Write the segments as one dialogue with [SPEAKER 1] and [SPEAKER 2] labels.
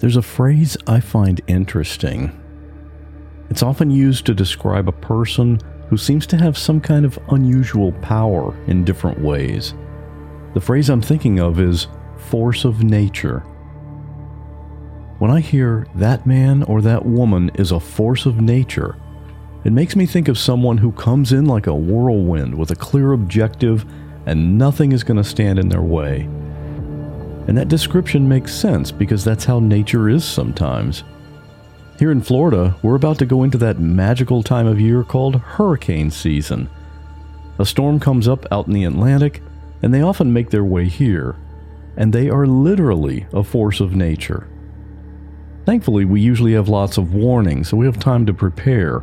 [SPEAKER 1] There's a phrase I find interesting. It's often used to describe a person who seems to have some kind of unusual power in different ways. The phrase I'm thinking of is force of nature. When I hear that man or that woman is a force of nature, it makes me think of someone who comes in like a whirlwind with a clear objective and nothing is going to stand in their way. And that description makes sense because that's how nature is sometimes. Here in Florida, we're about to go into that magical time of year called hurricane season. A storm comes up out in the Atlantic and they often make their way here, and they are literally a force of nature. Thankfully, we usually have lots of warning, so we have time to prepare.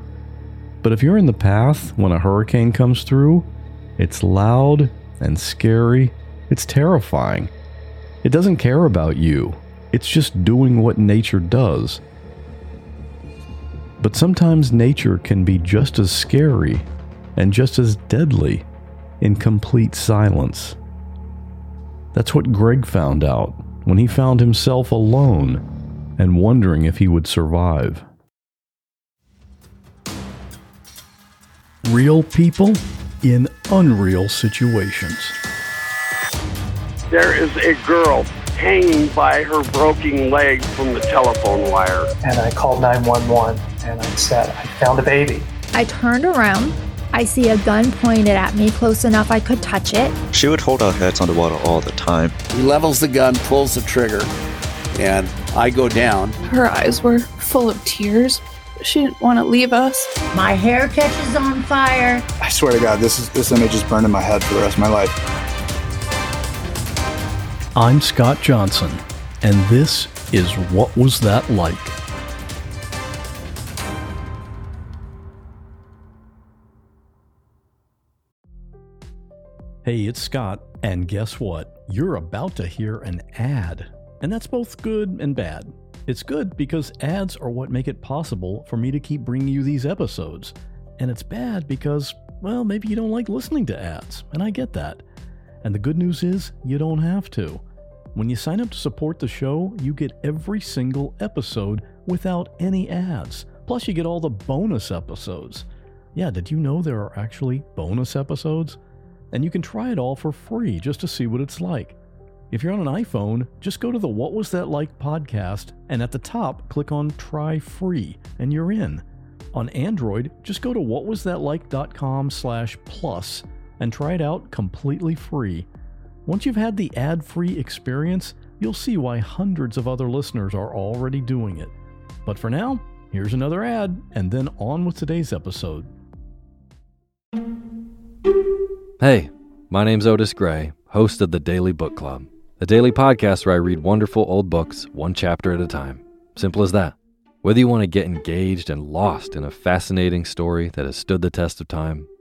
[SPEAKER 1] But if you're in the path when a hurricane comes through, it's loud and scary, it's terrifying. It doesn't care about you, it's just doing what nature does. But sometimes nature can be just as scary and just as deadly in complete silence. That's what Gregg found out when he found himself alone and wondering if he would survive. Real people in unreal situations.
[SPEAKER 2] There is a girl hanging by her broken leg from the telephone wire.
[SPEAKER 3] And I called 911 and I said, I found a baby.
[SPEAKER 4] I turned around I see a gun pointed at me close enough I could touch it.
[SPEAKER 5] She would hold our heads underwater all the time.
[SPEAKER 6] He levels the gun, pulls the trigger, and I go down.
[SPEAKER 7] Her eyes were full of tears. She didn't want to leave us.
[SPEAKER 8] My hair catches on fire.
[SPEAKER 9] I swear to God, this is this image is burned in my head for the rest of my life.
[SPEAKER 1] I'm Scott Johnson, and this is What Was That Like? Hey, it's Scott, and guess what? You're about to hear an ad. And that's both good and bad. It's good because ads are what make it possible for me to keep bringing you these episodes. And it's bad because, well, maybe you don't like listening to ads, and I get that. And the good news is, you don't have to. When you sign up to support the show, you get every single episode without any ads. Plus, you get all the bonus episodes. Yeah, did you know there are actually bonus episodes? and you can try it all for free just to see what it's like. If you're on an iPhone, just go to the What Was That Like podcast and at the top click on Try Free and you're in. On Android, just go to whatwasthatlike.com slash plus and try it out completely free. Once you've had the ad-free experience, you'll see why hundreds of other listeners are already doing it. But for now, here's another ad and then on with today's episode.
[SPEAKER 10] Hey, my name's Otis Gray, host of the Daily Book Club, a daily podcast where I read wonderful old books one chapter at a time. Simple as that. Whether you want to get engaged and lost in a fascinating story that has stood the test of time,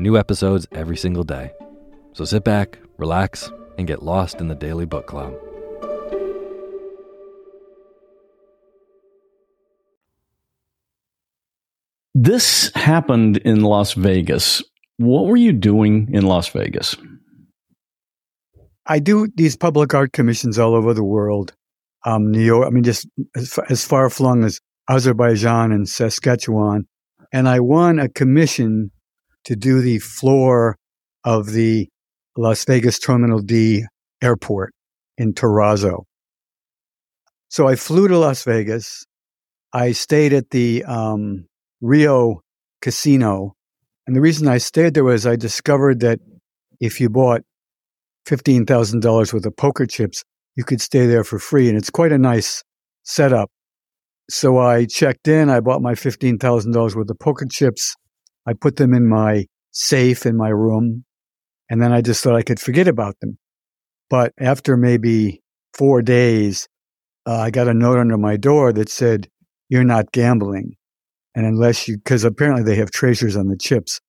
[SPEAKER 10] New episodes every single day. So sit back, relax, and get lost in the Daily Book Club.
[SPEAKER 1] This happened in Las Vegas. What were you doing in Las Vegas?
[SPEAKER 9] I do these public art commissions all over the world. Um, New York, I mean, just as, as far flung as Azerbaijan and Saskatchewan. And I won a commission to do the floor of the Las Vegas Terminal D airport in Terrazzo. So I flew to Las Vegas. I stayed at the um, Rio Casino. And the reason I stayed there was I discovered that if you bought $15,000 worth of poker chips, you could stay there for free. And it's quite a nice setup. So I checked in, I bought my $15,000 worth of poker chips. I put them in my safe in my room. And then I just thought I could forget about them. But after maybe four days, uh, I got a note under my door that said, you're not gambling. And unless you, because apparently they have treasures on the chips.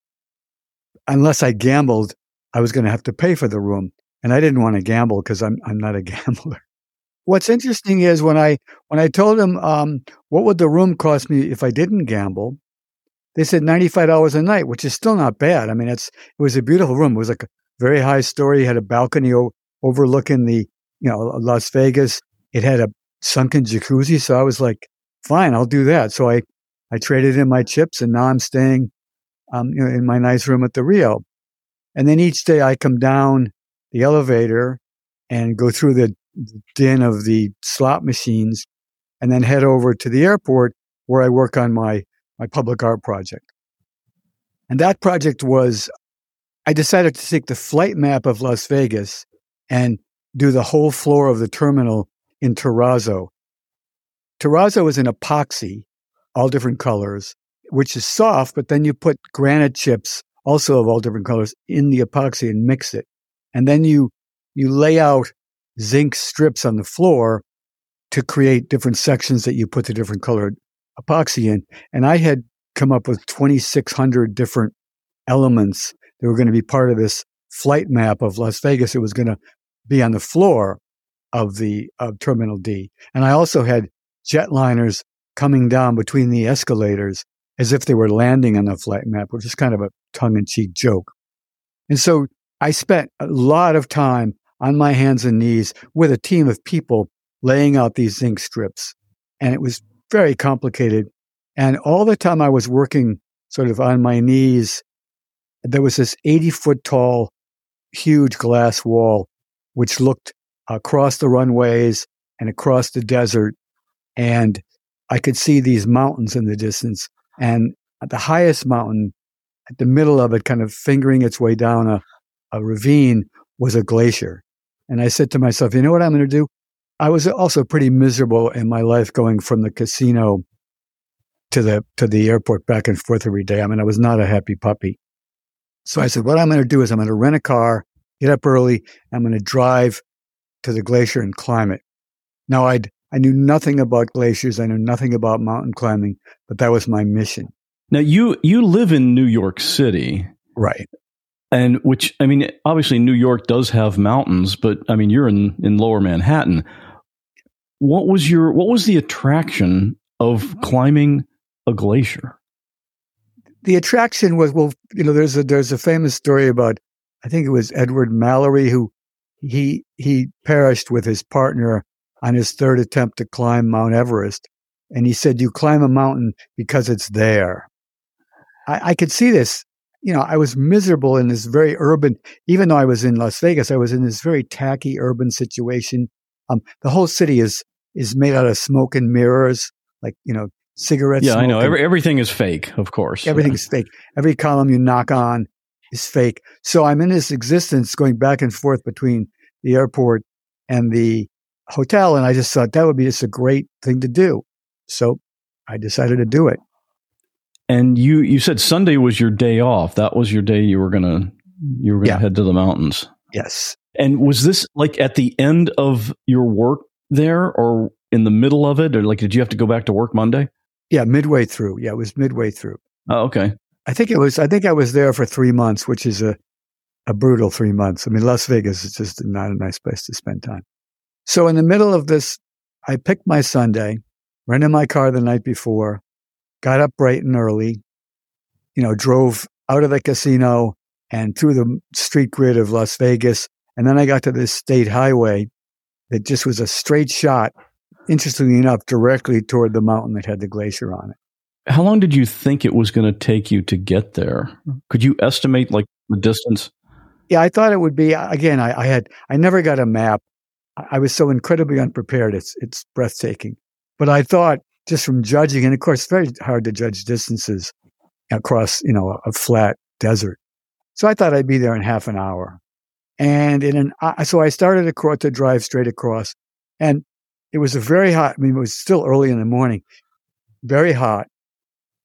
[SPEAKER 9] Unless I gambled, I was going to have to pay for the room. And I didn't want to gamble because I'm, I'm not a gambler. What's interesting is when I, when I told them, um, what would the room cost me if I didn't gamble? They said $95 a night, which is still not bad. I mean, it's, it was a beautiful room. It was like a very high story. It had a balcony o- overlooking the, you know, Las Vegas. It had a sunken jacuzzi. So I was like, fine, I'll do that. So I, I traded in my chips and now I'm staying, um, you know, in my nice room at the Rio. And then each day I come down the elevator and go through the din of the slot machines and then head over to the airport where I work on my, my public art project. And that project was, I decided to take the flight map of Las Vegas and do the whole floor of the terminal in terrazzo. Terrazzo is an epoxy, all different colors, which is soft, but then you put granite chips, also of all different colors, in the epoxy and mix it. And then you, you lay out zinc strips on the floor to create different sections that you put the different colored epoxy in. And I had come up with 2,600 different elements that were going to be part of this flight map of Las Vegas. It was going to be on the floor of the of Terminal D. And I also had jetliners coming down between the escalators as if they were landing on the flight map, which is kind of a tongue in cheek joke. And so I spent a lot of time on my hands and knees with a team of people laying out these zinc strips. And it was very complicated. And all the time I was working sort of on my knees, there was this 80 foot tall, huge glass wall, which looked across the runways and across the desert. And I could see these mountains in the distance. And at the highest mountain, at the middle of it, kind of fingering its way down a, a ravine, was a glacier. And I said to myself, you know what I'm going to do? I was also pretty miserable in my life going from the casino to the to the airport back and forth every day. I mean, I was not a happy puppy. So I said, what I'm going to do is I'm going to rent a car, get up early, I'm going to drive to the glacier and climb it. Now I'd I knew nothing about glaciers, I knew nothing about mountain climbing, but that was my mission.
[SPEAKER 1] Now you you live in New York City.
[SPEAKER 9] Right.
[SPEAKER 1] And which I mean obviously New York does have mountains, but I mean you're in in lower Manhattan. What was your what was the attraction of mm-hmm. climbing a glacier?
[SPEAKER 9] The attraction was well, you know, there's a there's a famous story about I think it was Edward Mallory who he he perished with his partner on his third attempt to climb Mount Everest. And he said, You climb a mountain because it's there. I, I could see this. You know, I was miserable in this very urban, even though I was in Las Vegas, I was in this very tacky urban situation. Um, the whole city is is made out of smoke and mirrors, like, you know, cigarettes.
[SPEAKER 1] Yeah, I know. Every, everything is fake, of course.
[SPEAKER 9] Everything's yeah. fake. Every column you knock on is fake. So I'm in this existence going back and forth between the airport and the hotel. And I just thought that would be just a great thing to do. So I decided to do it.
[SPEAKER 1] And you, you said Sunday was your day off. That was your day you were going to, you were going to yeah. head to the mountains.
[SPEAKER 9] Yes.
[SPEAKER 1] And was this like at the end of your work there or in the middle of it? Or like, did you have to go back to work Monday?
[SPEAKER 9] Yeah, midway through. Yeah, it was midway through.
[SPEAKER 1] Oh, okay.
[SPEAKER 9] I think it was, I think I was there for three months, which is a, a brutal three months. I mean, Las Vegas is just not a nice place to spend time. So in the middle of this, I picked my Sunday, rented my car the night before, got up bright and early, you know, drove out of the casino and through the street grid of Las Vegas. And then I got to this state highway that just was a straight shot, interestingly enough, directly toward the mountain that had the glacier on it.
[SPEAKER 1] How long did you think it was going to take you to get there? Could you estimate like the distance?
[SPEAKER 9] Yeah, I thought it would be again. I, I had I never got a map. I was so incredibly unprepared. It's it's breathtaking. But I thought just from judging, and of course, it's very hard to judge distances across you know a, a flat desert. So I thought I'd be there in half an hour. And in an so I started across to drive straight across, and it was a very hot. I mean, it was still early in the morning, very hot,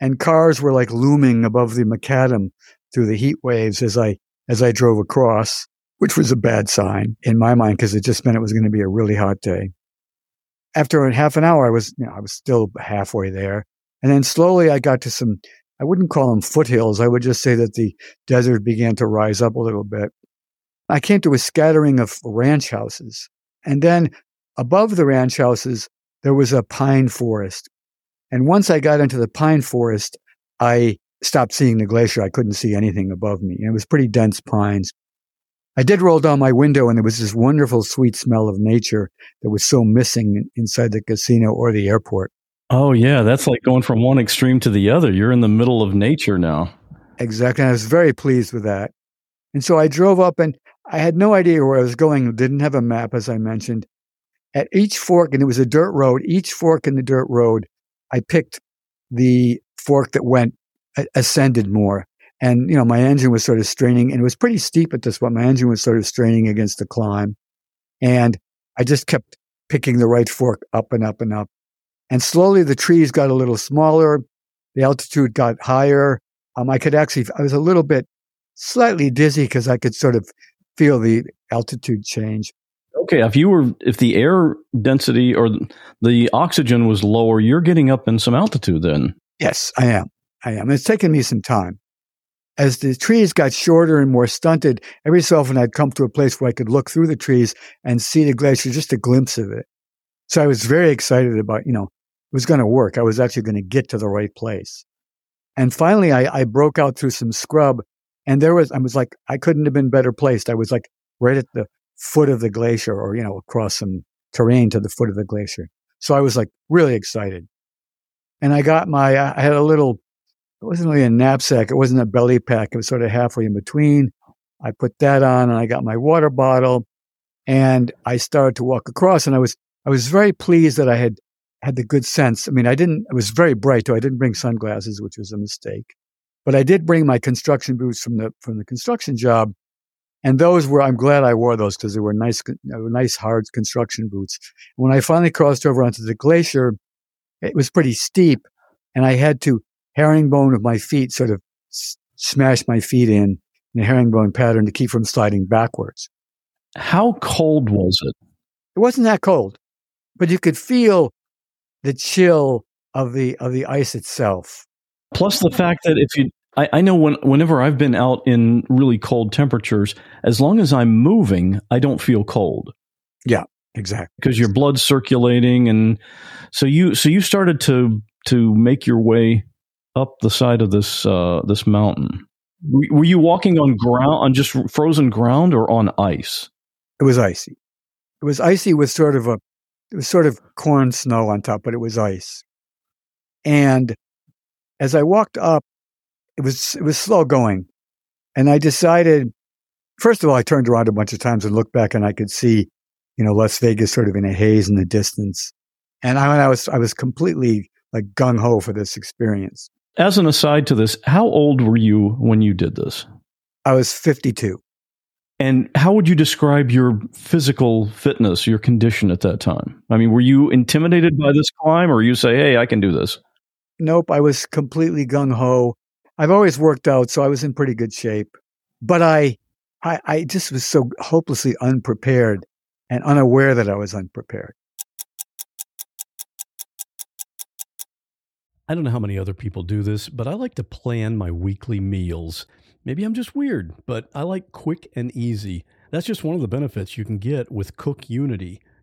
[SPEAKER 9] and cars were like looming above the macadam through the heat waves as I as I drove across, which was a bad sign in my mind because it just meant it was going to be a really hot day. after half an hour, I was, you know, I was still halfway there. And then slowly I got to some, I wouldn't call them foothills. I would just say that the desert began to rise up a little bit. I came to a scattering of ranch houses. And then above the ranch houses, there was a pine forest. And once I got into the pine forest, I stopped seeing the glacier. I couldn't see anything above me. And it was pretty dense pines. I did roll down my window and there was this wonderful sweet smell of nature that was so missing inside the casino or the airport.
[SPEAKER 1] Oh, yeah. That's like going from one extreme to the other. You're in the middle of nature now.
[SPEAKER 9] Exactly. And I was very pleased with that. And so I drove up and I had no idea where I was going, didn't have a map, as I mentioned. At each fork, and it was a dirt road, each fork in the dirt road, I picked the fork that went ascended more. And, you know, my engine was sort of straining and it was pretty steep at this point. My engine was sort of straining against the climb. And I just kept picking the right fork up and up and up. And slowly the trees got a little smaller. The altitude got higher. Um, I could actually, I was a little bit slightly dizzy because I could sort of feel the altitude change.
[SPEAKER 1] Okay, if you were if the air density or the oxygen was lower, you're getting up in some altitude then.
[SPEAKER 9] Yes, I am. I am. It's taken me some time. As the trees got shorter and more stunted, every so often I'd come to a place where I could look through the trees and see the glacier, just a glimpse of it. So I was very excited about, you know, it was going to work. I was actually going to get to the right place. And finally, I, I broke out through some scrub and there was, I was like, I couldn't have been better placed. I was like right at the foot of the glacier or, you know, across some terrain to the foot of the glacier. So I was like really excited. And I got my, I had a little, it wasn't really a knapsack. It wasn't a belly pack. It was sort of halfway in between. I put that on and I got my water bottle and I started to walk across and I was, I was very pleased that I had had the good sense. I mean, I didn't, it was very bright too. I didn't bring sunglasses, which was a mistake. But I did bring my construction boots from the from the construction job, and those were I'm glad I wore those because they were nice, were nice hard construction boots. When I finally crossed over onto the glacier, it was pretty steep, and I had to herringbone with my feet, sort of s- smash my feet in in a herringbone pattern to keep from sliding backwards.
[SPEAKER 1] How cold was it?
[SPEAKER 9] It wasn't that cold, but you could feel the chill of the of the ice itself.
[SPEAKER 1] Plus the fact that if you, I, I know when, whenever I've been out in really cold temperatures, as long as I'm moving, I don't feel cold.
[SPEAKER 9] Yeah, exactly.
[SPEAKER 1] Because your blood's circulating, and so you, so you started to to make your way up the side of this uh, this mountain. Were you walking on ground, on just frozen ground, or on ice?
[SPEAKER 9] It was icy. It was icy with sort of a, it was sort of corn snow on top, but it was ice. And as I walked up, it was it was slow going, and I decided. First of all, I turned around a bunch of times and looked back, and I could see, you know, Las Vegas sort of in a haze in the distance. And I, I was I was completely like gung ho for this experience.
[SPEAKER 1] As an aside to this, how old were you when you did this?
[SPEAKER 9] I was fifty two.
[SPEAKER 1] And how would you describe your physical fitness, your condition at that time? I mean, were you intimidated by this climb, or you say, "Hey, I can do this"?
[SPEAKER 9] Nope, I was completely gung ho. I've always worked out, so I was in pretty good shape. But I, I, I just was so hopelessly unprepared and unaware that I was unprepared.
[SPEAKER 1] I don't know how many other people do this, but I like to plan my weekly meals. Maybe I'm just weird, but I like quick and easy. That's just one of the benefits you can get with Cook Unity.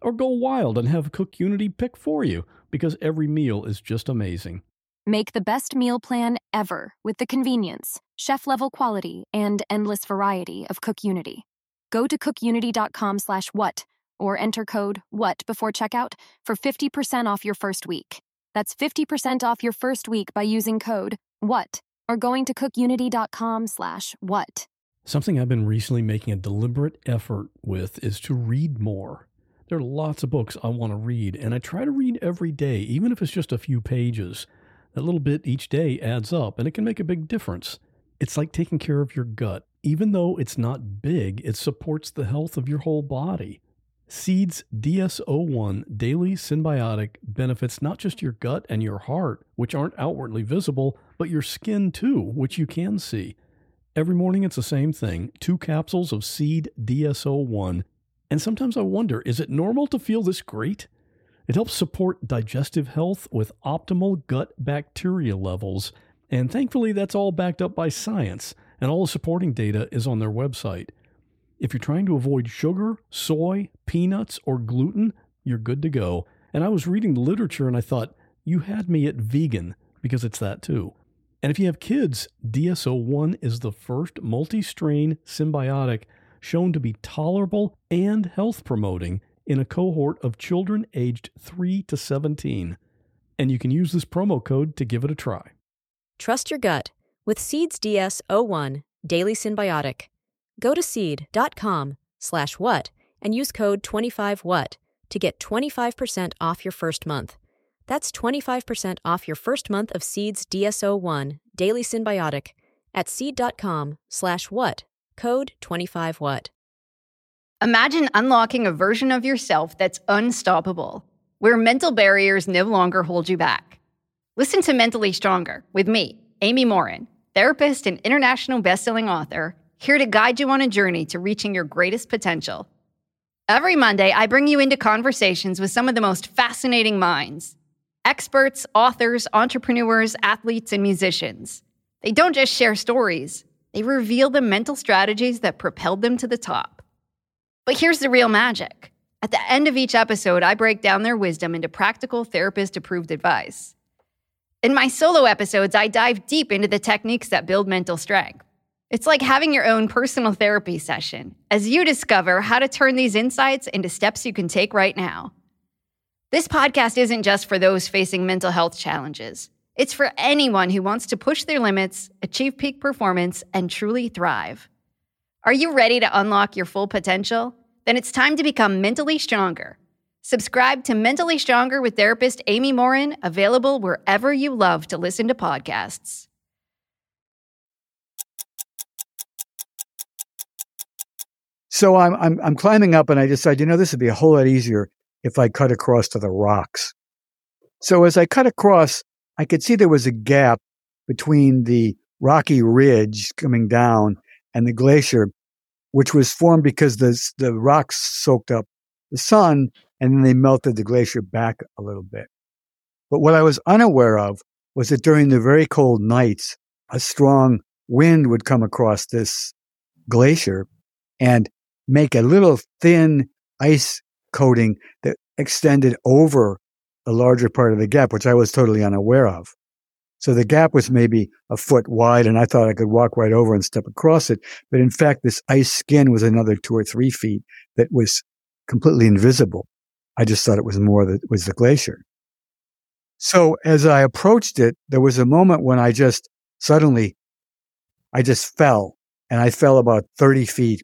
[SPEAKER 1] or go wild and have Cook Unity pick for you because every meal is just amazing.
[SPEAKER 11] Make the best meal plan ever with the convenience, chef level quality, and endless variety of Cook Unity. Go to cookunity.com slash what or enter code WHAT before checkout for 50% off your first week. That's 50% off your first week by using code WHAT or going to cookunity.com slash what.
[SPEAKER 1] Something I've been recently making a deliberate effort with is to read more. There are lots of books I want to read, and I try to read every day, even if it's just a few pages. That little bit each day adds up, and it can make a big difference. It's like taking care of your gut. Even though it's not big, it supports the health of your whole body. Seeds DS01 Daily Synbiotic benefits not just your gut and your heart, which aren't outwardly visible, but your skin too, which you can see. Every morning it's the same thing two capsules of Seed DS01. And sometimes I wonder is it normal to feel this great? It helps support digestive health with optimal gut bacteria levels. And thankfully, that's all backed up by science, and all the supporting data is on their website. If you're trying to avoid sugar, soy, peanuts, or gluten, you're good to go. And I was reading the literature and I thought, you had me at vegan because it's that too. And if you have kids, DS01 is the first multi strain symbiotic shown to be tolerable and health promoting in a cohort of children aged 3 to 17. And you can use this promo code to give it a try.
[SPEAKER 12] Trust your gut with Seeds DS01 Daily Synbiotic. Go to seed.com slash what and use code 25what to get 25% off your first month. That's 25% off your first month of Seeds DS01 Daily Synbiotic at seed.com slash what, code 25what.
[SPEAKER 13] Imagine unlocking a version of yourself that's unstoppable, where mental barriers no longer hold you back. Listen to Mentally Stronger with me, Amy Morin, therapist and international bestselling author, here to guide you on a journey to reaching your greatest potential. Every Monday, I bring you into conversations with some of the most fascinating minds experts, authors, entrepreneurs, athletes, and musicians. They don't just share stories, they reveal the mental strategies that propelled them to the top. But here's the real magic. At the end of each episode, I break down their wisdom into practical therapist approved advice. In my solo episodes, I dive deep into the techniques that build mental strength. It's like having your own personal therapy session as you discover how to turn these insights into steps you can take right now. This podcast isn't just for those facing mental health challenges. It's for anyone who wants to push their limits, achieve peak performance, and truly thrive. Are you ready to unlock your full potential? Then it's time to become mentally stronger. Subscribe to Mentally Stronger with therapist Amy Morin, available wherever you love to listen to podcasts.
[SPEAKER 9] So I'm, I'm, I'm climbing up and I decide, you know, this would be a whole lot easier if I cut across to the rocks. So as I cut across, I could see there was a gap between the rocky ridge coming down and the glacier which was formed because the, the rocks soaked up the sun and then they melted the glacier back a little bit. But what I was unaware of was that during the very cold nights, a strong wind would come across this glacier and make a little thin ice coating that extended over the larger part of the gap, which I was totally unaware of. So the gap was maybe a foot wide, and I thought I could walk right over and step across it. But in fact, this ice skin was another two or three feet that was completely invisible. I just thought it was more that was the glacier. So as I approached it, there was a moment when I just suddenly, I just fell, and I fell about 30 feet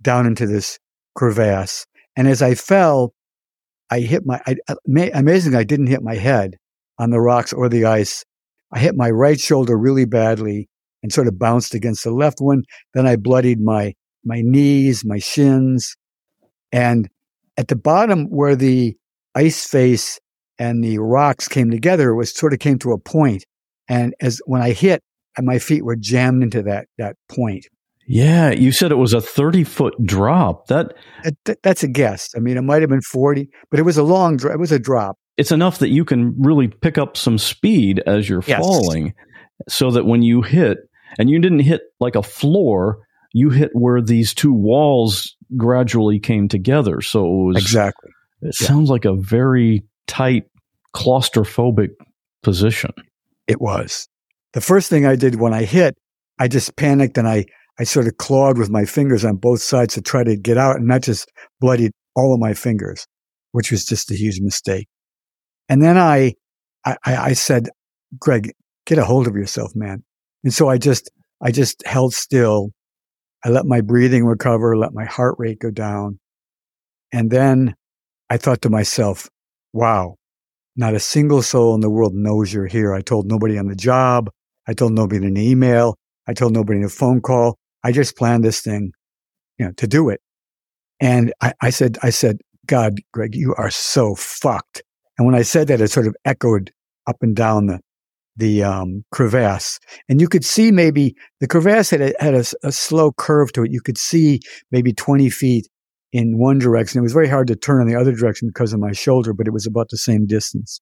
[SPEAKER 9] down into this crevasse. And as I fell, I hit my, I, uh, amazingly, I didn't hit my head on the rocks or the ice. I hit my right shoulder really badly and sort of bounced against the left one. Then I bloodied my, my knees, my shins. And at the bottom where the ice face and the rocks came together, it was sort of came to a point. And as when I hit, my feet were jammed into that, that point.
[SPEAKER 1] Yeah, you said it was a 30 foot drop. That
[SPEAKER 9] that's a guess. I mean, it might have been 40, but it was a long drop. It was a drop
[SPEAKER 1] it's enough that you can really pick up some speed as you're yes. falling so that when you hit and you didn't hit like a floor you hit where these two walls gradually came together so it was
[SPEAKER 9] exactly
[SPEAKER 1] it yeah. sounds like a very tight claustrophobic position
[SPEAKER 9] It was. The first thing I did when I hit, I just panicked and I, I sort of clawed with my fingers on both sides to try to get out, and that just bloodied all of my fingers, which was just a huge mistake. And then I, I, I said, Gregg, get a hold of yourself, man. And so I just, I just held still. I let my breathing recover, let my heart rate go down. And then I thought to myself, wow, not a single soul in the world knows you're here. I told nobody on the job. I told nobody in an email. I told nobody in a phone call. I just planned this thing, you know, to do it. And I, I said, I said, God, Gregg, you are so fucked. And when I said that, it sort of echoed up and down the the um, crevasse, and you could see maybe the crevasse had a, had a, a, slow curve to it. You could see maybe twenty feet in one direction. It was very hard to turn in the other direction because of my shoulder, but it was about the same distance.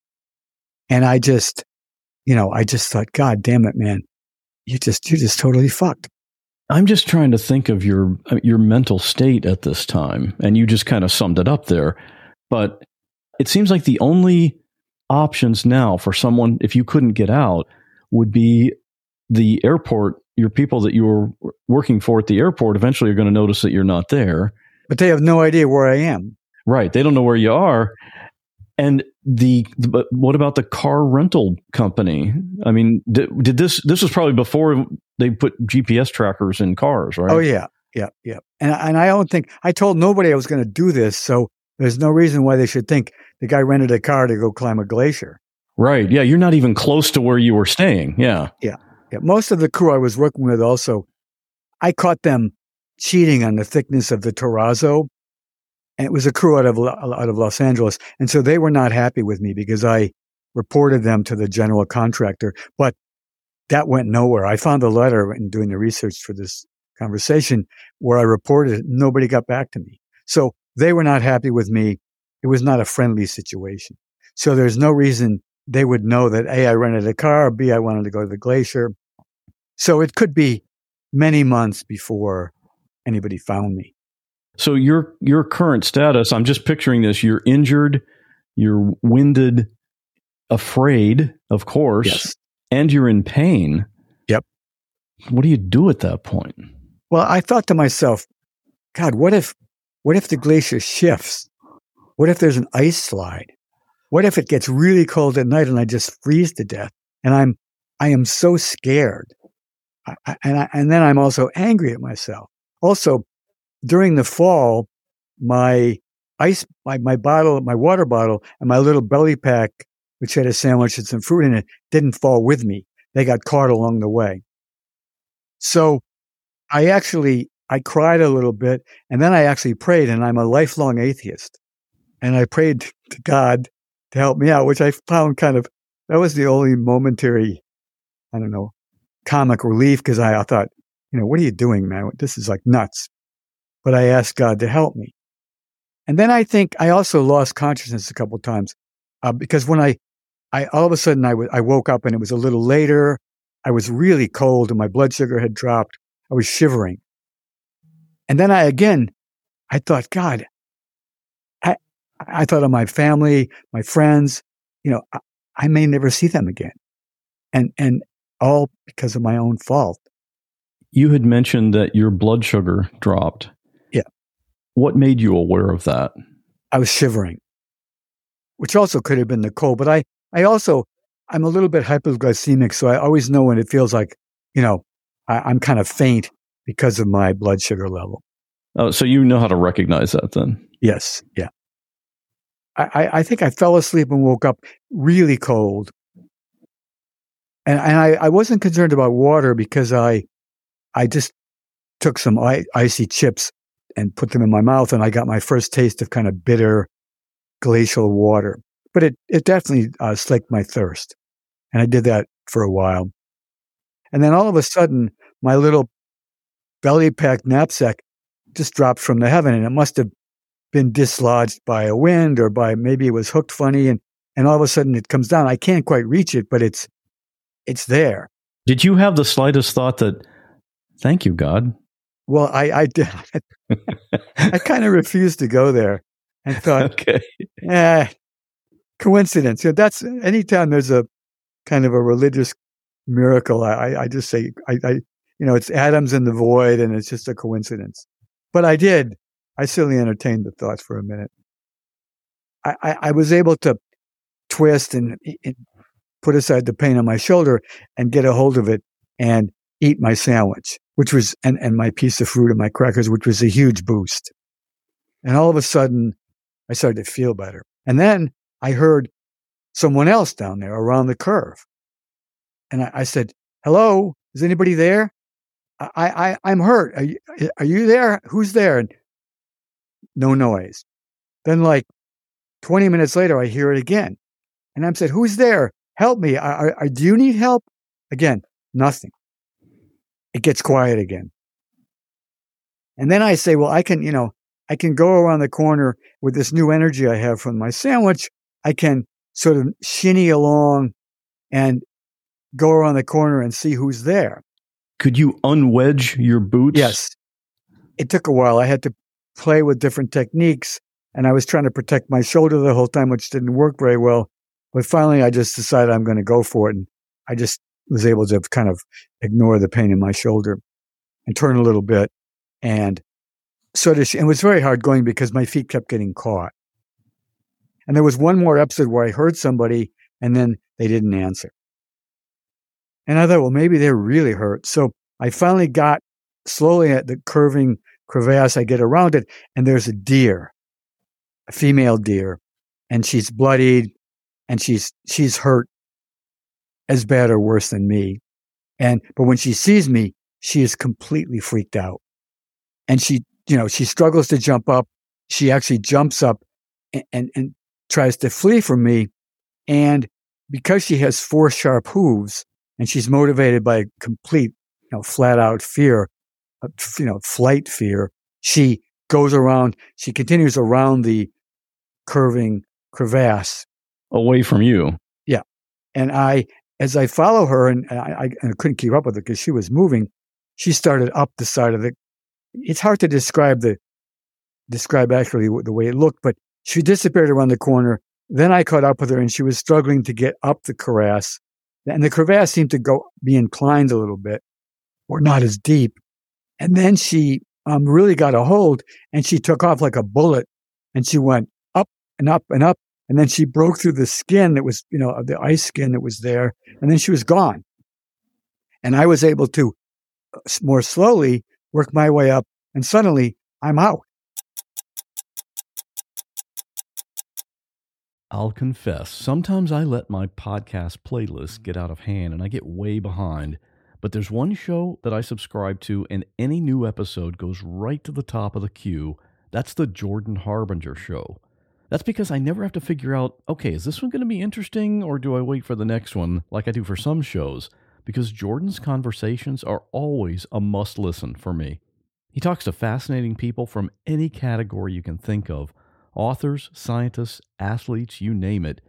[SPEAKER 9] And I just, you know, I just thought, God damn it, man, you just you're just totally fucked.
[SPEAKER 1] I'm just trying to think of your uh, your mental state at this time, and you just kind of summed it up there. But it seems like the only options now for someone, if you couldn't get out, would be the airport. Your people that you were working for at the airport eventually are going to notice that you're not there.
[SPEAKER 9] But they have no idea where I am.
[SPEAKER 1] Right. They don't know where you are. And the, but what about the car rental company? I mean, did, did this, this was probably before they put GPS trackers in cars, right?
[SPEAKER 9] Oh, yeah. Yeah. Yeah. And, and I don't think, I told nobody I was going to do this. So there's no reason why they should think the guy rented a car to go climb a glacier.
[SPEAKER 1] Right. Yeah. You're not even close to where you were staying. Yeah.
[SPEAKER 9] Yeah. Yeah. Most of the crew I was working with also, I caught them cheating on the thickness of the terrazzo. And it was a crew out of, out of Los Angeles. And so they were not happy with me because I reported them to the general contractor. But that went nowhere. I found a letter in doing the research for this conversation where I reported it. Nobody got back to me. So they were not happy with me. It was not a friendly situation. So there's no reason they would know that A, I rented a car, B, I wanted to go to the glacier. So it could be many months before anybody found me.
[SPEAKER 1] So your your current status, I'm just picturing this, you're injured, you're winded, afraid, of course,
[SPEAKER 9] yes.
[SPEAKER 1] And you're in pain.
[SPEAKER 9] Yep.
[SPEAKER 1] What do you do at that point?
[SPEAKER 9] Well, I thought to myself, God, what if what if the glacier shifts? What if there's an ice slide? What if it gets really cold at night and I just freeze to death? And I'm, I am so scared. I, and, I, and then I'm also angry at myself. Also, during the fall, my ice, my, my bottle, my water bottle, and my little belly pack, which had a sandwich and some fruit in it, didn't fall with me. They got caught along the way. So I actually I cried a little bit and then I actually prayed and I'm a lifelong atheist. And I prayed to God to help me out, which I found kind of, that was the only momentary, I don't know, comic relief because I, I thought, you know, what are you doing, man? This is like nuts. But I asked God to help me. And then I think I also lost consciousness a couple times uh, because when I, I all of a sudden I, w- I woke up and it was a little later. I was really cold and my blood sugar had dropped. I was shivering. And then I again, I thought, God, I, I thought of my family, my friends, you know, I, I may never see them again. And, and all because of my own fault.
[SPEAKER 1] You had mentioned that your blood sugar dropped.
[SPEAKER 9] Yeah.
[SPEAKER 1] What made you aware of that?
[SPEAKER 9] I was shivering, which also could have been the cold, but I, I also, I'm a little bit hypoglycemic. So I always know when it feels like, you know, I, I'm kind of faint because of my blood sugar level.
[SPEAKER 1] Oh, so you know how to recognize that then?
[SPEAKER 9] Yes. Yeah. I, I think I fell asleep and woke up really cold. And, and I, I wasn't concerned about water because I, I just took some icy chips and put them in my mouth and I got my first taste of kind of bitter glacial water. But it, it definitely uh, slaked my thirst. And I did that for a while. And then all of a sudden, my little belly packed knapsack just dropped from the heaven and it must have been dislodged by a wind or by maybe it was hooked funny and and all of a sudden it comes down i can't quite reach it but it's it's there
[SPEAKER 1] did you have the slightest thought that thank you god
[SPEAKER 9] well i i did i kind of refused to go there and thought
[SPEAKER 1] okay
[SPEAKER 9] yeah coincidence you know, that's anytime there's a kind of a religious miracle. I, I just say, I, I, you know, it's atoms in the void and it's just a coincidence. But I did. I certainly entertained the thoughts for a minute. I, I, I was able to twist and, and put aside the pain on my shoulder and get a hold of it and eat my sandwich, which was, and, and my piece of fruit and my crackers, which was a huge boost. And all of a sudden, I started to feel better. And then I heard someone else down there around the curve. And I, I said, hello, is anybody there? I, I, I'm hurt. Are you, are you there? Who's there? And no noise. Then like 20 minutes later, I hear it again. And I'm said, who's there? Help me. I, I, do you need help? Again, nothing. It gets quiet again. And then I say, well, I can, you know, I can go around the corner with this new energy I have from my sandwich. I can sort of shinny along and go around the corner and see who's there.
[SPEAKER 1] Could you unwedge your boots?
[SPEAKER 9] Yes. It took a while. I had to play with different techniques and I was trying to protect my shoulder the whole time, which didn't work very well. But finally, I just decided I'm going to go for it. And I just was able to kind of ignore the pain in my shoulder and turn a little bit. And sort of, it was very hard going because my feet kept getting caught. And there was one more episode where I heard somebody and then they didn't answer. And I thought, well, maybe they're really hurt. So I finally got slowly at the curving crevasse. I get around it and there's a deer, a female deer, and she's bloodied and she's, she's hurt as bad or worse than me. And, but when she sees me, she is completely freaked out. And she, you know, she struggles to jump up. She actually jumps up and, and, and tries to flee from me. And because she has four sharp hooves and she's motivated by complete, you know, flat out fear, uh, you know, flight fear, she goes around, she continues around the curving crevasse.
[SPEAKER 1] Away from you.
[SPEAKER 9] Yeah. And I, as I follow her and I, I, I couldn't keep up with her because she was moving, she started up the side of the, it's hard to describe the, describe actually the way it looked, but she disappeared around the corner. Then I caught up with her and she was struggling to get up the crevasse. And the crevasse seemed to go, be inclined a little bit or not as deep. And then she um, really got a hold and she took off like a bullet and she went up and up and up. And then she broke through the skin that was, you know, the ice skin that was there. And then she was gone. And I was able to uh, more slowly work my way up. And suddenly I'm out.
[SPEAKER 1] I'll confess, sometimes I let my podcast playlist get out of hand and I get way behind. But there's one show that I subscribe to, and any new episode goes right to the top of the queue. That's the Jordan Harbinger Show. That's because I never have to figure out, okay, is this one going to be interesting or do I wait for the next one like I do for some shows? Because Jordan's conversations are always a must listen for me. He talks to fascinating people from any category you can think of authors, scientists, athletes, you name it.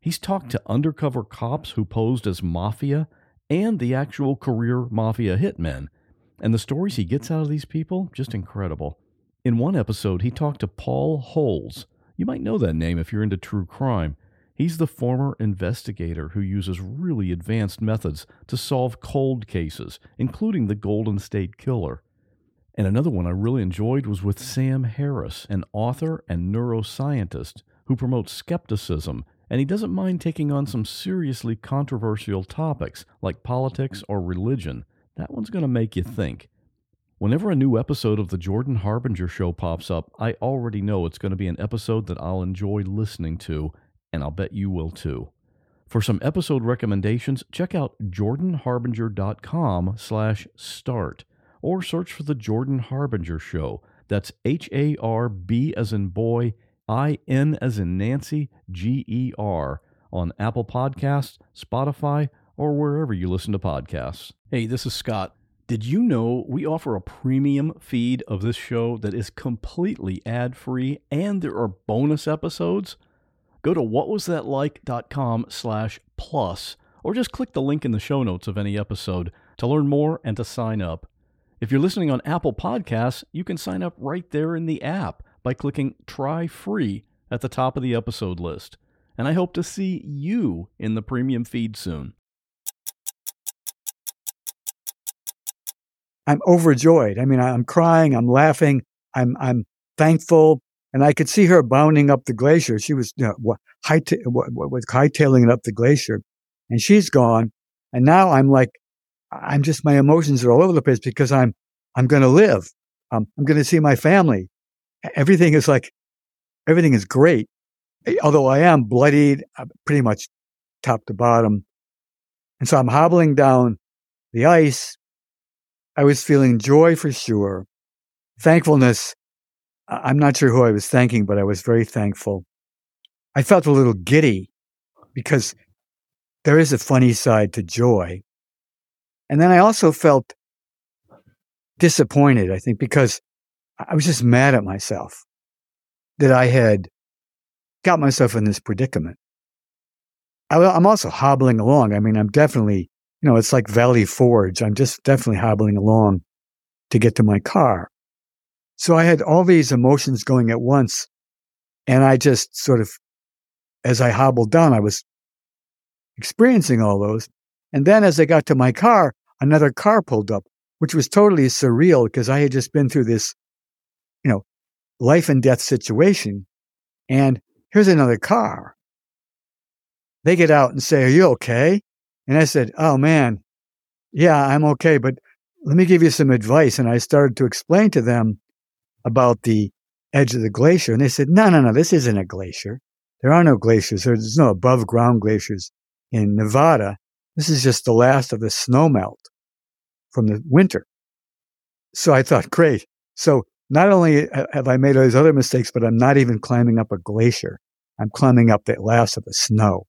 [SPEAKER 1] He's talked to undercover cops who posed as mafia and the actual career mafia hitmen. And the stories he gets out of these people, just incredible. In one episode, he talked to Paul Holes. You might know that name if you're into true crime. He's the former investigator who uses really advanced methods to solve cold cases, including the Golden State Killer. And another one I really enjoyed was with Sam Harris, an author and neuroscientist who promotes skepticism, and he doesn't mind taking on some seriously controversial topics like politics or religion. That one's going to make you think. Whenever a new episode of the Jordan Harbinger Show pops up, I already know it's going to be an episode that I'll enjoy listening to, and I'll bet you will too. For some episode recommendations, check out jordanharbinger.com slash start or search for The Jordan Harbinger Show. That's H A R B as in boy, I N as in Nancy, G E R on Apple Podcasts, Spotify, or wherever you listen to podcasts. Hey, this is Scott. Did you know we offer a premium feed of this show that is completely ad free and there are bonus episodes? Go to whatwasthatlike.com slash plus or just click the link in the show notes of any episode to learn more and to sign up. If you're listening on Apple Podcasts, you can sign up right there in the app by clicking Try Free at the top of the episode list. And I hope to see you in the premium feed soon.
[SPEAKER 9] I'm overjoyed. I mean, I'm crying, I'm laughing, I'm, I'm thankful. And I could see her bounding up the glacier. She was you know, high tailing hightailing it up the glacier, and she's gone. And now I'm like I'm just my emotions are all over the place because I'm I'm going to live. Um, I'm going to see my family. Everything is like, everything is great. Although I am bloodied, uh, pretty much top to bottom. And so I'm hobbling down the ice. I was feeling joy for sure. Thankfulness. I'm not sure who I was thanking, but I was very thankful. I felt a little giddy because there is a funny side to joy. And then I also felt disappointed, I think, because I was just mad at myself that I had got myself in this predicament. I, am also hobbling along. I mean, I'm definitely, you know, it's like Valley Forge. I'm just definitely hobbling along to get to my car. So I had all these emotions going at once. And I just sort of, as I hobbled down, I was experiencing all those. And then as I got to my car, another car pulled up, which was totally surreal because I had just been through this, you know, life and death situation. And here's another car. They get out and say, Are you okay? And I said, Oh man, yeah, I'm okay, but let me give you some advice. And I started to explain to them about the edge of the glacier. And they said, No, no, no, this isn't a glacier. There are no glaciers. There's no above ground glaciers in Nevada. This is just the last of the snowmelt from the winter. So I thought, great. So not only have I made all these other mistakes, but I'm not even climbing up a glacier. I'm climbing up the last of the snow.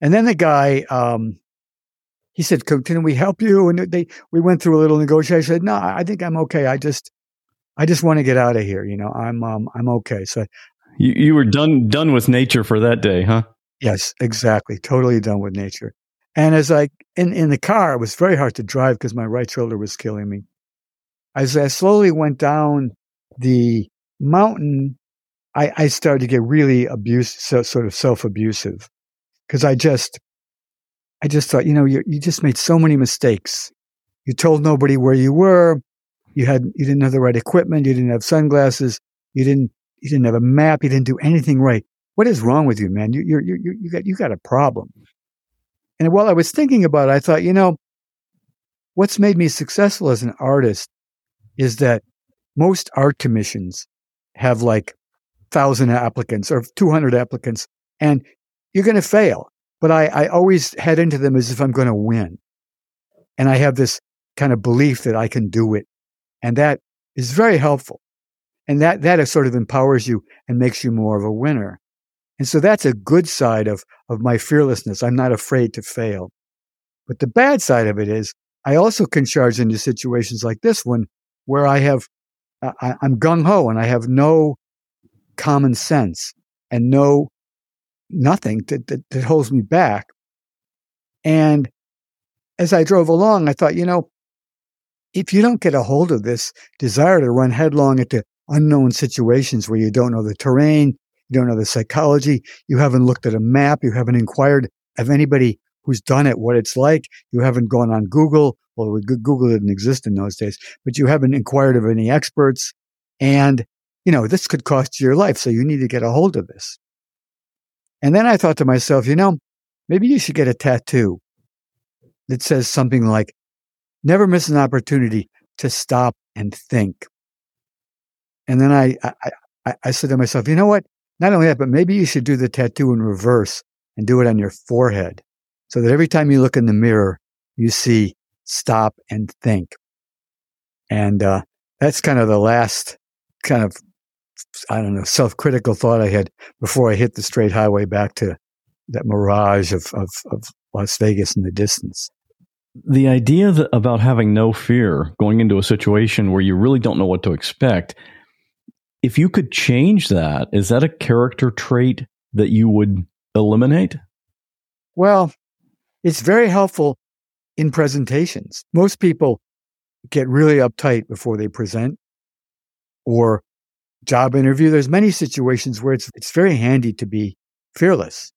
[SPEAKER 9] And then the guy, um, he said, "Can we help you?" And they, we went through a little negotiation. I said, "No, I think I'm okay. I just, I just want to get out of here. You know, I'm, um, I'm okay." So,
[SPEAKER 1] you, you were done, done with nature for that day, huh?
[SPEAKER 9] Yes, exactly. Totally done with nature. And as I in in the car, it was very hard to drive because my right shoulder was killing me. As I slowly went down the mountain, I, I started to get really abuse, so, sort of self abusive because I just, I just thought, you know, you, you just made so many mistakes. You told nobody where you were. You had, you didn't have the right equipment. You didn't have sunglasses. You didn't, you didn't have a map. You didn't do anything right. What is wrong with you, man? You, you, you, you got, you got a problem. And while I was thinking about it, I thought, you know, what's made me successful as an artist is that most art commissions have like thousand applicants or 200 applicants and you're going to fail. But I, I always head into them as if I'm going to win. And I have this kind of belief that I can do it. And that is very helpful. And that, that sort of empowers you and makes you more of a winner. And so that's a good side of, of my fearlessness. I'm not afraid to fail. But the bad side of it is I also can charge into situations like this one where I have, I, I'm gung ho and I have no common sense and no nothing that, that, that holds me back. And as I drove along, I thought, you know, if you don't get a hold of this desire to run headlong into unknown situations where you don't know the terrain, you don't know the psychology, you haven't looked at a map, you haven't inquired of anybody who's done it, what it's like, you haven't gone on Google, well, Google didn't exist in those days, but you haven't inquired of any experts. And, you know, this could cost you your life. So you need to get a hold of this. And then I thought to myself, you know, maybe you should get a tattoo that says something like, never miss an opportunity to stop and think. And then I, I, I said to myself, you know what? Not only that, but maybe you should do the tattoo in reverse and do it on your forehead so that every time you look in the mirror, you see stop and think. And uh, that's kind of the last kind of, I don't know, self critical thought I had before I hit the straight highway back to that mirage of, of, of Las Vegas in the distance.
[SPEAKER 1] The idea that, about having no fear going into a situation where you really don't know what to expect if you could change that, is that a character trait that you would eliminate?
[SPEAKER 9] Well, it's very helpful in presentations. Most people get really uptight before they present or job interview. There's many situations where it's it's very handy to be fearless.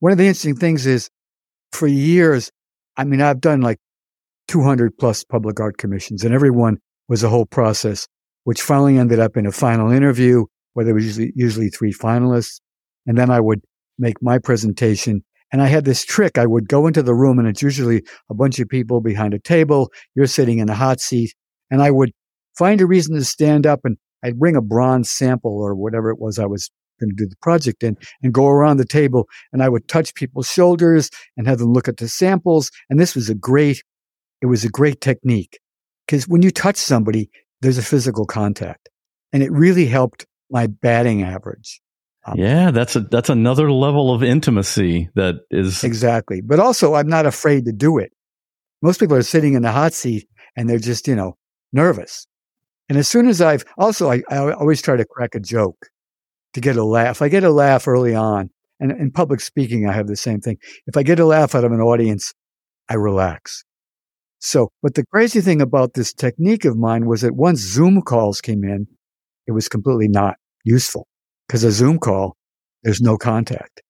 [SPEAKER 9] One of the interesting things is for years, I mean, I've done like 200 plus public art commissions, and every one was a whole process, which finally ended up in a final interview where there was usually, usually three finalists. And then I would make my presentation. And I had this trick. I would go into the room, and it's usually a bunch of people behind a table. You're sitting in a hot seat. And I would find a reason to stand up and I'd bring a bronze sample or whatever it was I was going to do the project in and go around the table and I would touch people's shoulders and have them look at the samples. And this was a great, it was a great technique because when you touch somebody, there's a physical contact and it really helped my batting average.
[SPEAKER 1] Um, yeah, that's a, that's another level of intimacy that is
[SPEAKER 9] exactly. But also I'm not afraid to do it. Most people are sitting in the hot seat and they're just, you know, nervous. And as soon as I've also, I, I always try to crack a joke to get a laugh. I get a laugh early on. And in public speaking, I have the same thing. If I get a laugh out of an audience, I relax. So, but the crazy thing about this technique of mine was that once Zoom calls came in, it was completely not useful because a Zoom call, there's no contact.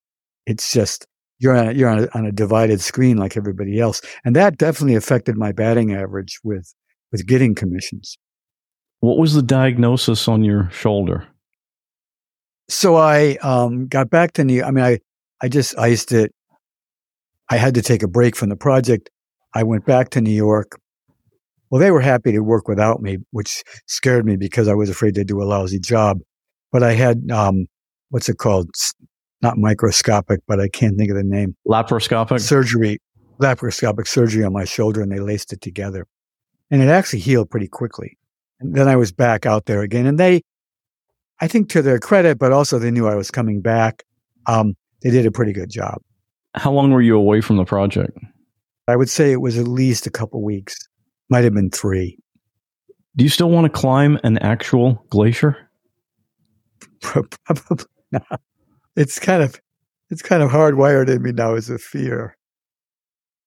[SPEAKER 9] It's just, you're on a, you're on a, on a divided screen like everybody else. And that definitely affected my batting average with, with getting commissions.
[SPEAKER 1] What was the diagnosis on your shoulder?
[SPEAKER 9] so I um, got back to New. I mean, I I just iced it. I had to take a break from the project. I went back to New York. Well, they were happy to work without me, which scared me because I was afraid they'd do a lousy job. But I had um, what's it called? Not microscopic, but I can't think of the name.
[SPEAKER 1] Laparoscopic
[SPEAKER 9] surgery. Laparoscopic surgery on my shoulder, and they laced it together, and it actually healed pretty quickly. And then I was back out there again, and they I think to their credit, but also they knew I was coming back. Um, they did a pretty good job.
[SPEAKER 1] How long were you away from the project?
[SPEAKER 9] I would say it was at least a couple weeks. Might have been three.
[SPEAKER 1] Do you still want to climb an actual glacier?
[SPEAKER 9] Probably not. It's kind of it's kind of hardwired in me now as a fear.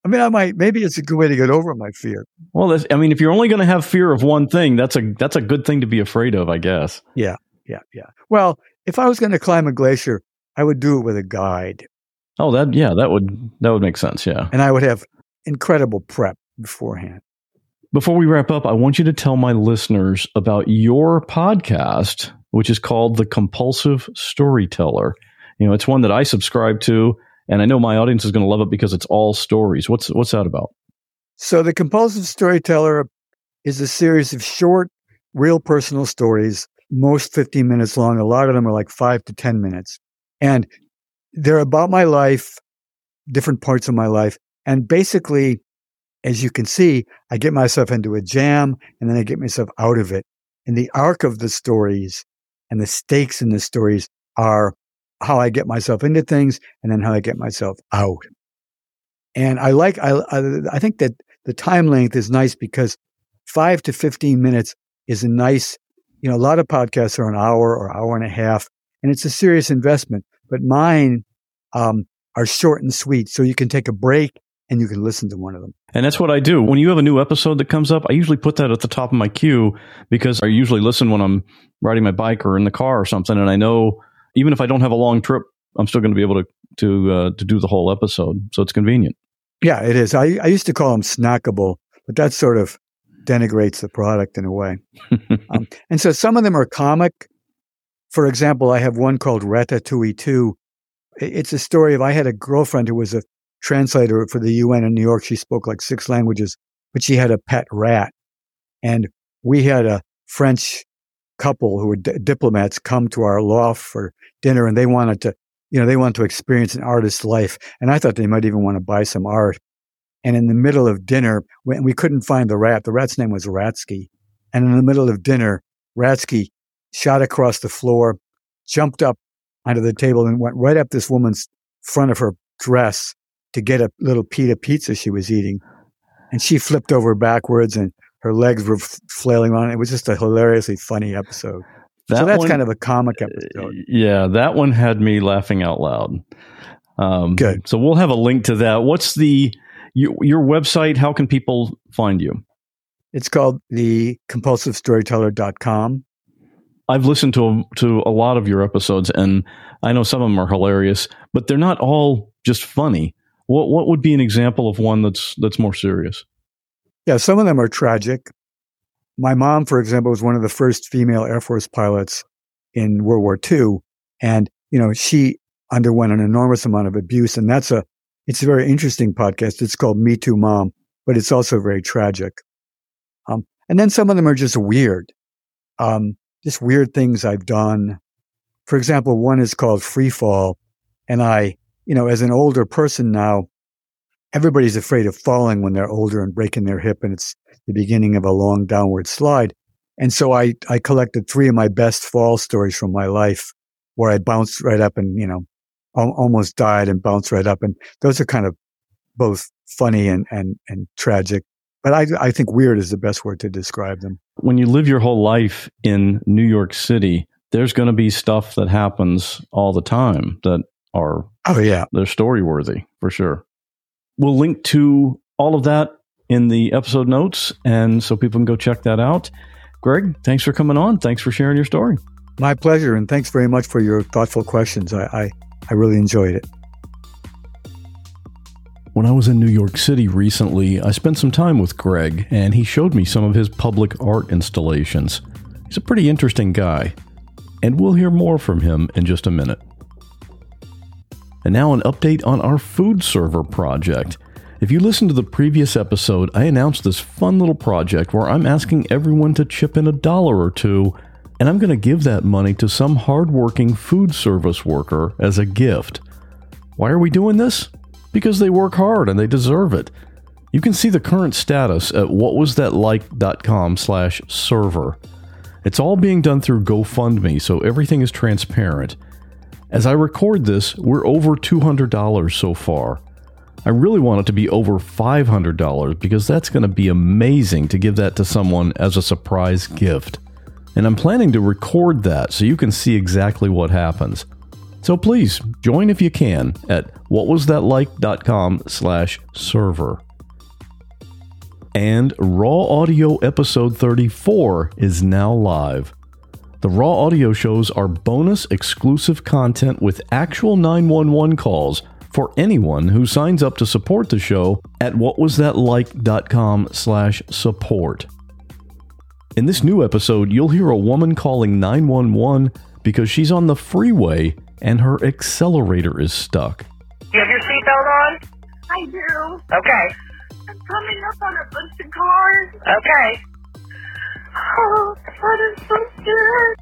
[SPEAKER 9] I mean, I might maybe it's a good way to get over my fear.
[SPEAKER 1] Well, I mean, if you're only going to have fear of one thing, that's a that's a good thing to be afraid of, I guess.
[SPEAKER 9] Yeah, yeah, yeah. Well, if I was going to climb a glacier, I would do it with a guide.
[SPEAKER 1] Oh, that yeah, that would that would make sense. Yeah,
[SPEAKER 9] and I would have incredible prep beforehand.
[SPEAKER 1] Before we wrap up, I want you to tell my listeners about your podcast, which is called The Compulsive Storyteller. You know, it's one that I subscribe to, and I know my audience is going to love it because it's all stories. What's what's that about?
[SPEAKER 9] So, The Compulsive Storyteller is a series of short, real personal stories most 15 minutes long. A lot of them are like five to 10 minutes. And they're about my life, different parts of my life. And basically, as you can see, I get myself into a jam and then I get myself out of it. And the arc of the stories and the stakes in the stories are how I get myself into things and then how I get myself out. And I like, I, I, think that the time length is nice because five to 15 minutes is a nice you know, a lot of podcasts are an hour or hour and a half, and it's a serious investment. But mine um, are short and sweet, so you can take a break and you can listen to one of them.
[SPEAKER 1] And that's what I do. When you have a new episode that comes up, I usually put that at the top of my queue because I usually listen when I'm riding my bike or in the car or something, and I know even if I don't have a long trip, I'm still going to be able to to uh, to do the whole episode. So it's convenient.
[SPEAKER 9] Yeah, it is. I, I used to call them snackable, but that sort of denigrates the product in a way. um, and so some of them are comic. For example, I have one called Ratatouille 2. It's a story of I had a girlfriend who was a translator for the UN in New York. She spoke like six languages, but she had a pet rat. And we had a French couple who were d- diplomats come to our loft for dinner and they wanted to, you know, they wanted to experience an artist's life. And I thought they might even want to buy some art. And in the middle of dinner, when we couldn't find the rat, the rat's name was Ratsky. And in the middle of dinner, Ratsky shot across the floor, jumped up onto the table, and went right up this woman's front of her dress to get a little pita pizza she was eating. And she flipped over backwards and her legs were flailing around. It was just a hilariously funny episode. That so that's one, kind of a comic episode.
[SPEAKER 1] Yeah, that one had me laughing out loud. Um,
[SPEAKER 9] Good.
[SPEAKER 1] So we'll have a link to that. What's the you, your website, how can people find you?
[SPEAKER 9] It's called the compulsivestoryteller.com.
[SPEAKER 1] I've listened to to a lot of your episodes, and I know some of them are hilarious, but they're not all just funny. What what would be an example of one that's that's more serious?
[SPEAKER 9] Yeah, some of them are tragic. My mom, for example, was one of the first female Air Force pilots in World War II. And, you know, she underwent an enormous amount of abuse. And that's a, it's a very interesting podcast. It's called Me Too Mom, but it's also very tragic. Um, and then some of them are just weird. Um, just weird things I've done. For example, one is called Free Fall. And I, you know, as an older person now, everybody's afraid of falling when they're older and breaking their hip and it's the beginning of a long downward slide. And so I, I collected three of my best fall stories from my life where I bounced right up and, you know, al- almost died and bounced right up. And those are kind of both funny and, and, and tragic. But I, I think weird is the best word to describe them.
[SPEAKER 1] When you live your whole life in New York City, there's going to be stuff that happens all the time that are
[SPEAKER 9] oh yeah
[SPEAKER 1] they're story worthy for sure. We'll link to all of that in the episode notes, and so people can go check that out. Gregg, thanks for coming on. Thanks for sharing your story.
[SPEAKER 9] My pleasure, and thanks very much for your thoughtful questions. I, I, I really enjoyed it.
[SPEAKER 1] When I was in New York City recently, I spent some time with Gregg, and he showed me some of his public art installations. He's a pretty interesting guy, and we'll hear more from him in just a minute. And now, an update on our food server project. If you listened to the previous episode, I announced this fun little project where I'm asking everyone to chip in a dollar or two, and I'm going to give that money to some hardworking food service worker as a gift. Why are we doing this? Because they work hard and they deserve it. You can see the current status at whatwasthatlike.com slash server. It's all being done through GoFundMe, so everything is transparent. As I record this, we're over $200 so far. I really want it to be over $500 because that's going to be amazing to give that to someone as a surprise gift. And I'm planning to record that so you can see exactly what happens. So please join if you can at whatwasthatlike.com slash server. And Raw Audio Episode 34 is now live. The Raw Audio shows are bonus exclusive content with actual 911 calls for anyone who signs up to support the show at whatwasthatlike.com slash support. In this new episode, you'll hear a woman calling 911 because she's on the freeway and her accelerator is stuck.
[SPEAKER 14] You have your seatbelt on?
[SPEAKER 15] I do.
[SPEAKER 14] Okay.
[SPEAKER 15] I'm coming up on a bunch of cars.
[SPEAKER 14] Okay.
[SPEAKER 15] Oh, that is so scared.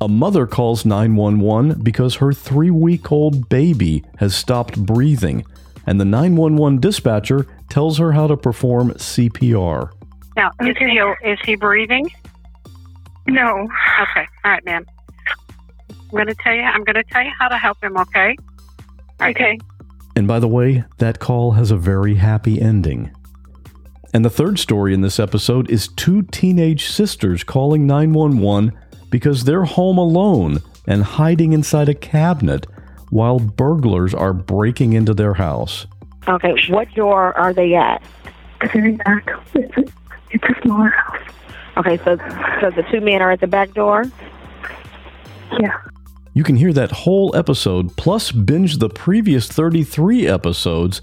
[SPEAKER 1] A mother calls 911 because her three week old baby has stopped breathing, and the 911 dispatcher tells her how to perform CPR.
[SPEAKER 14] Now, is he, is he breathing?
[SPEAKER 15] No.
[SPEAKER 14] Okay. All right, ma'am. I'm going to tell you. I'm going to tell you how to help him. Okay.
[SPEAKER 15] Right. Okay.
[SPEAKER 1] And by the way, that call has a very happy ending. And the third story in this episode is two teenage sisters calling 911 because they're home alone and hiding inside a cabinet while burglars are breaking into their house.
[SPEAKER 16] Okay, what door are they at?
[SPEAKER 15] The very back. It's a, it's a smaller house.
[SPEAKER 16] Okay, so so the two men are at the back door?
[SPEAKER 15] Yeah.
[SPEAKER 1] You can hear that whole episode plus binge the previous 33 episodes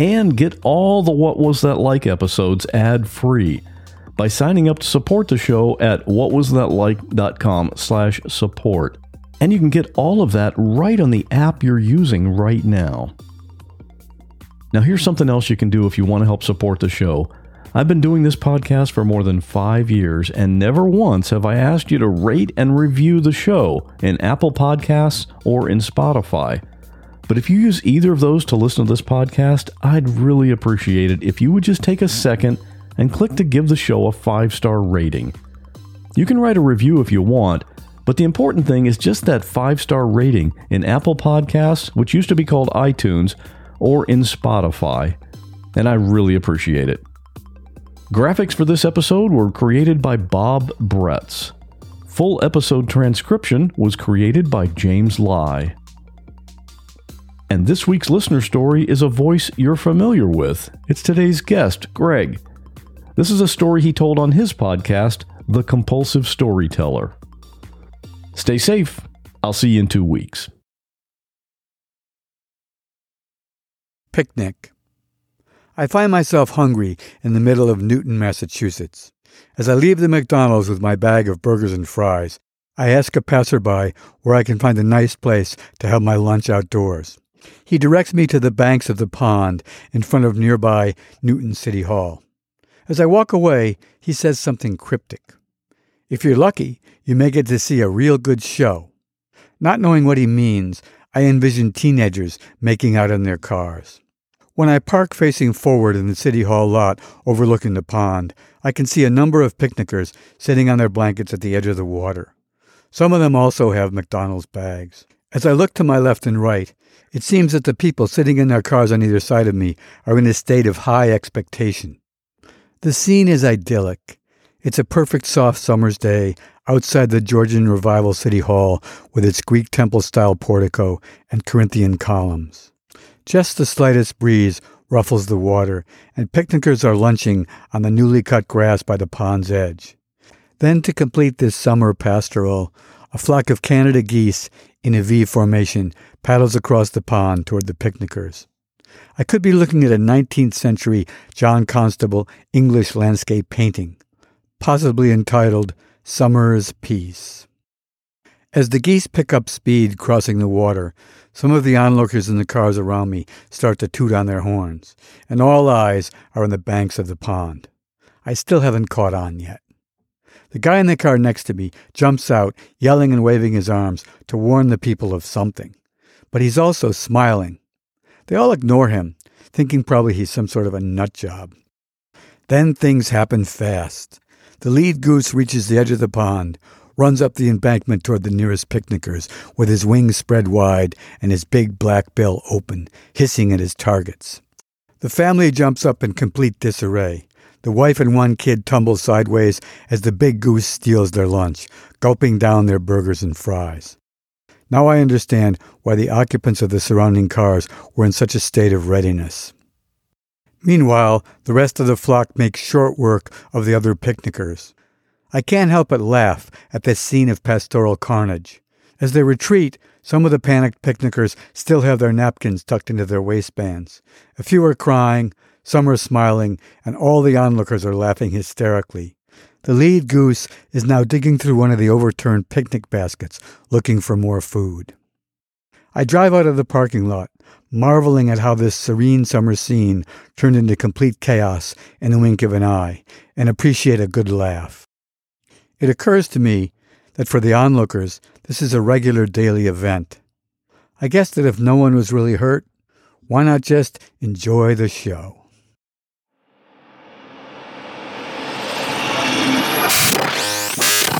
[SPEAKER 1] and get all the What Was That Like episodes ad free by signing up to support the show at whatwasthatlike.com slash support. And you can get all of that right on the app you're using right now. Now, here's something else you can do if you want to help support the show. I've been doing this podcast for more than five years, and never once have I asked you to rate and review the show in Apple Podcasts or in Spotify. But if you use either of those to listen to this podcast, I'd really appreciate it if you would just take a second and click to give the show a five star rating. You can write a review if you want, but the important thing is just that five star rating in Apple Podcasts, which used to be called iTunes, or in Spotify. And I really appreciate it. Graphics for this episode were created by Bob Bretz. Full episode transcription was created by James Lai. And this week's listener story is a voice you're familiar with. It's today's guest, Gregg. This is a story he told on his podcast, The Compulsive Storyteller. Stay safe. I'll see you in two weeks.
[SPEAKER 9] Picnic. I find myself hungry in the middle of Newton, Massachusetts. As I leave the McDonald's with my bag of burgers and fries, I ask a passerby where I can find a nice place to have my lunch outdoors. He directs me to the banks of the pond in front of nearby Newton City Hall. As I walk away, he says something cryptic. If you're lucky, you may get to see a real good show. Not knowing what he means, I envision teenagers making out in their cars. When I park facing forward in the City Hall lot overlooking the pond, I can see a number of picnickers sitting on their blankets at the edge of the water. Some of them also have McDonald's bags. As I look to my left and right, it seems that the people sitting in their cars on either side of me are in a state of high expectation. The scene is idyllic. It's a perfect soft summer's day outside the Georgian Revival City Hall with its Greek temple style portico and Corinthian columns. Just the slightest breeze ruffles the water, and picnickers are lunching on the newly cut grass by the pond's edge. Then, to complete this summer pastoral, a flock of Canada geese in a V formation paddles across the pond toward the picnickers. I could be looking at a 19th century John Constable English landscape painting, possibly entitled Summer's Peace. As the geese pick up speed crossing the water, some of the onlookers in the cars around me start to toot on their horns, and all eyes are on the banks of the pond. I still haven't caught on yet. The guy in the car next to me jumps out, yelling and waving his arms to warn the people of something. But he's also smiling. They all ignore him, thinking probably he's some sort of a nut job. Then things happen fast. The lead goose reaches the edge of the pond, runs up the embankment toward the nearest picnickers, with his wings spread wide and his big black bill open, hissing at his targets. The family jumps up in complete disarray. The wife and one kid tumble sideways as the big goose steals their lunch, gulping down their burgers and fries. Now I understand why the occupants of the surrounding cars were in such a state of readiness. Meanwhile, the rest of the flock makes short work of the other picnickers. I can't help but laugh at this scene of pastoral carnage. As they retreat, some of the panicked picnickers still have their napkins tucked into their waistbands. A few are crying, some are smiling, and all the onlookers are laughing hysterically. The lead goose is now digging through one of the overturned picnic baskets, looking for more food. I drive out of the parking lot, marveling at how this serene summer scene turned into complete chaos in the wink of an eye, and appreciate a good laugh. It occurs to me that for the onlookers, this is a regular daily event. I guess that if no one was really hurt, why not just enjoy the show?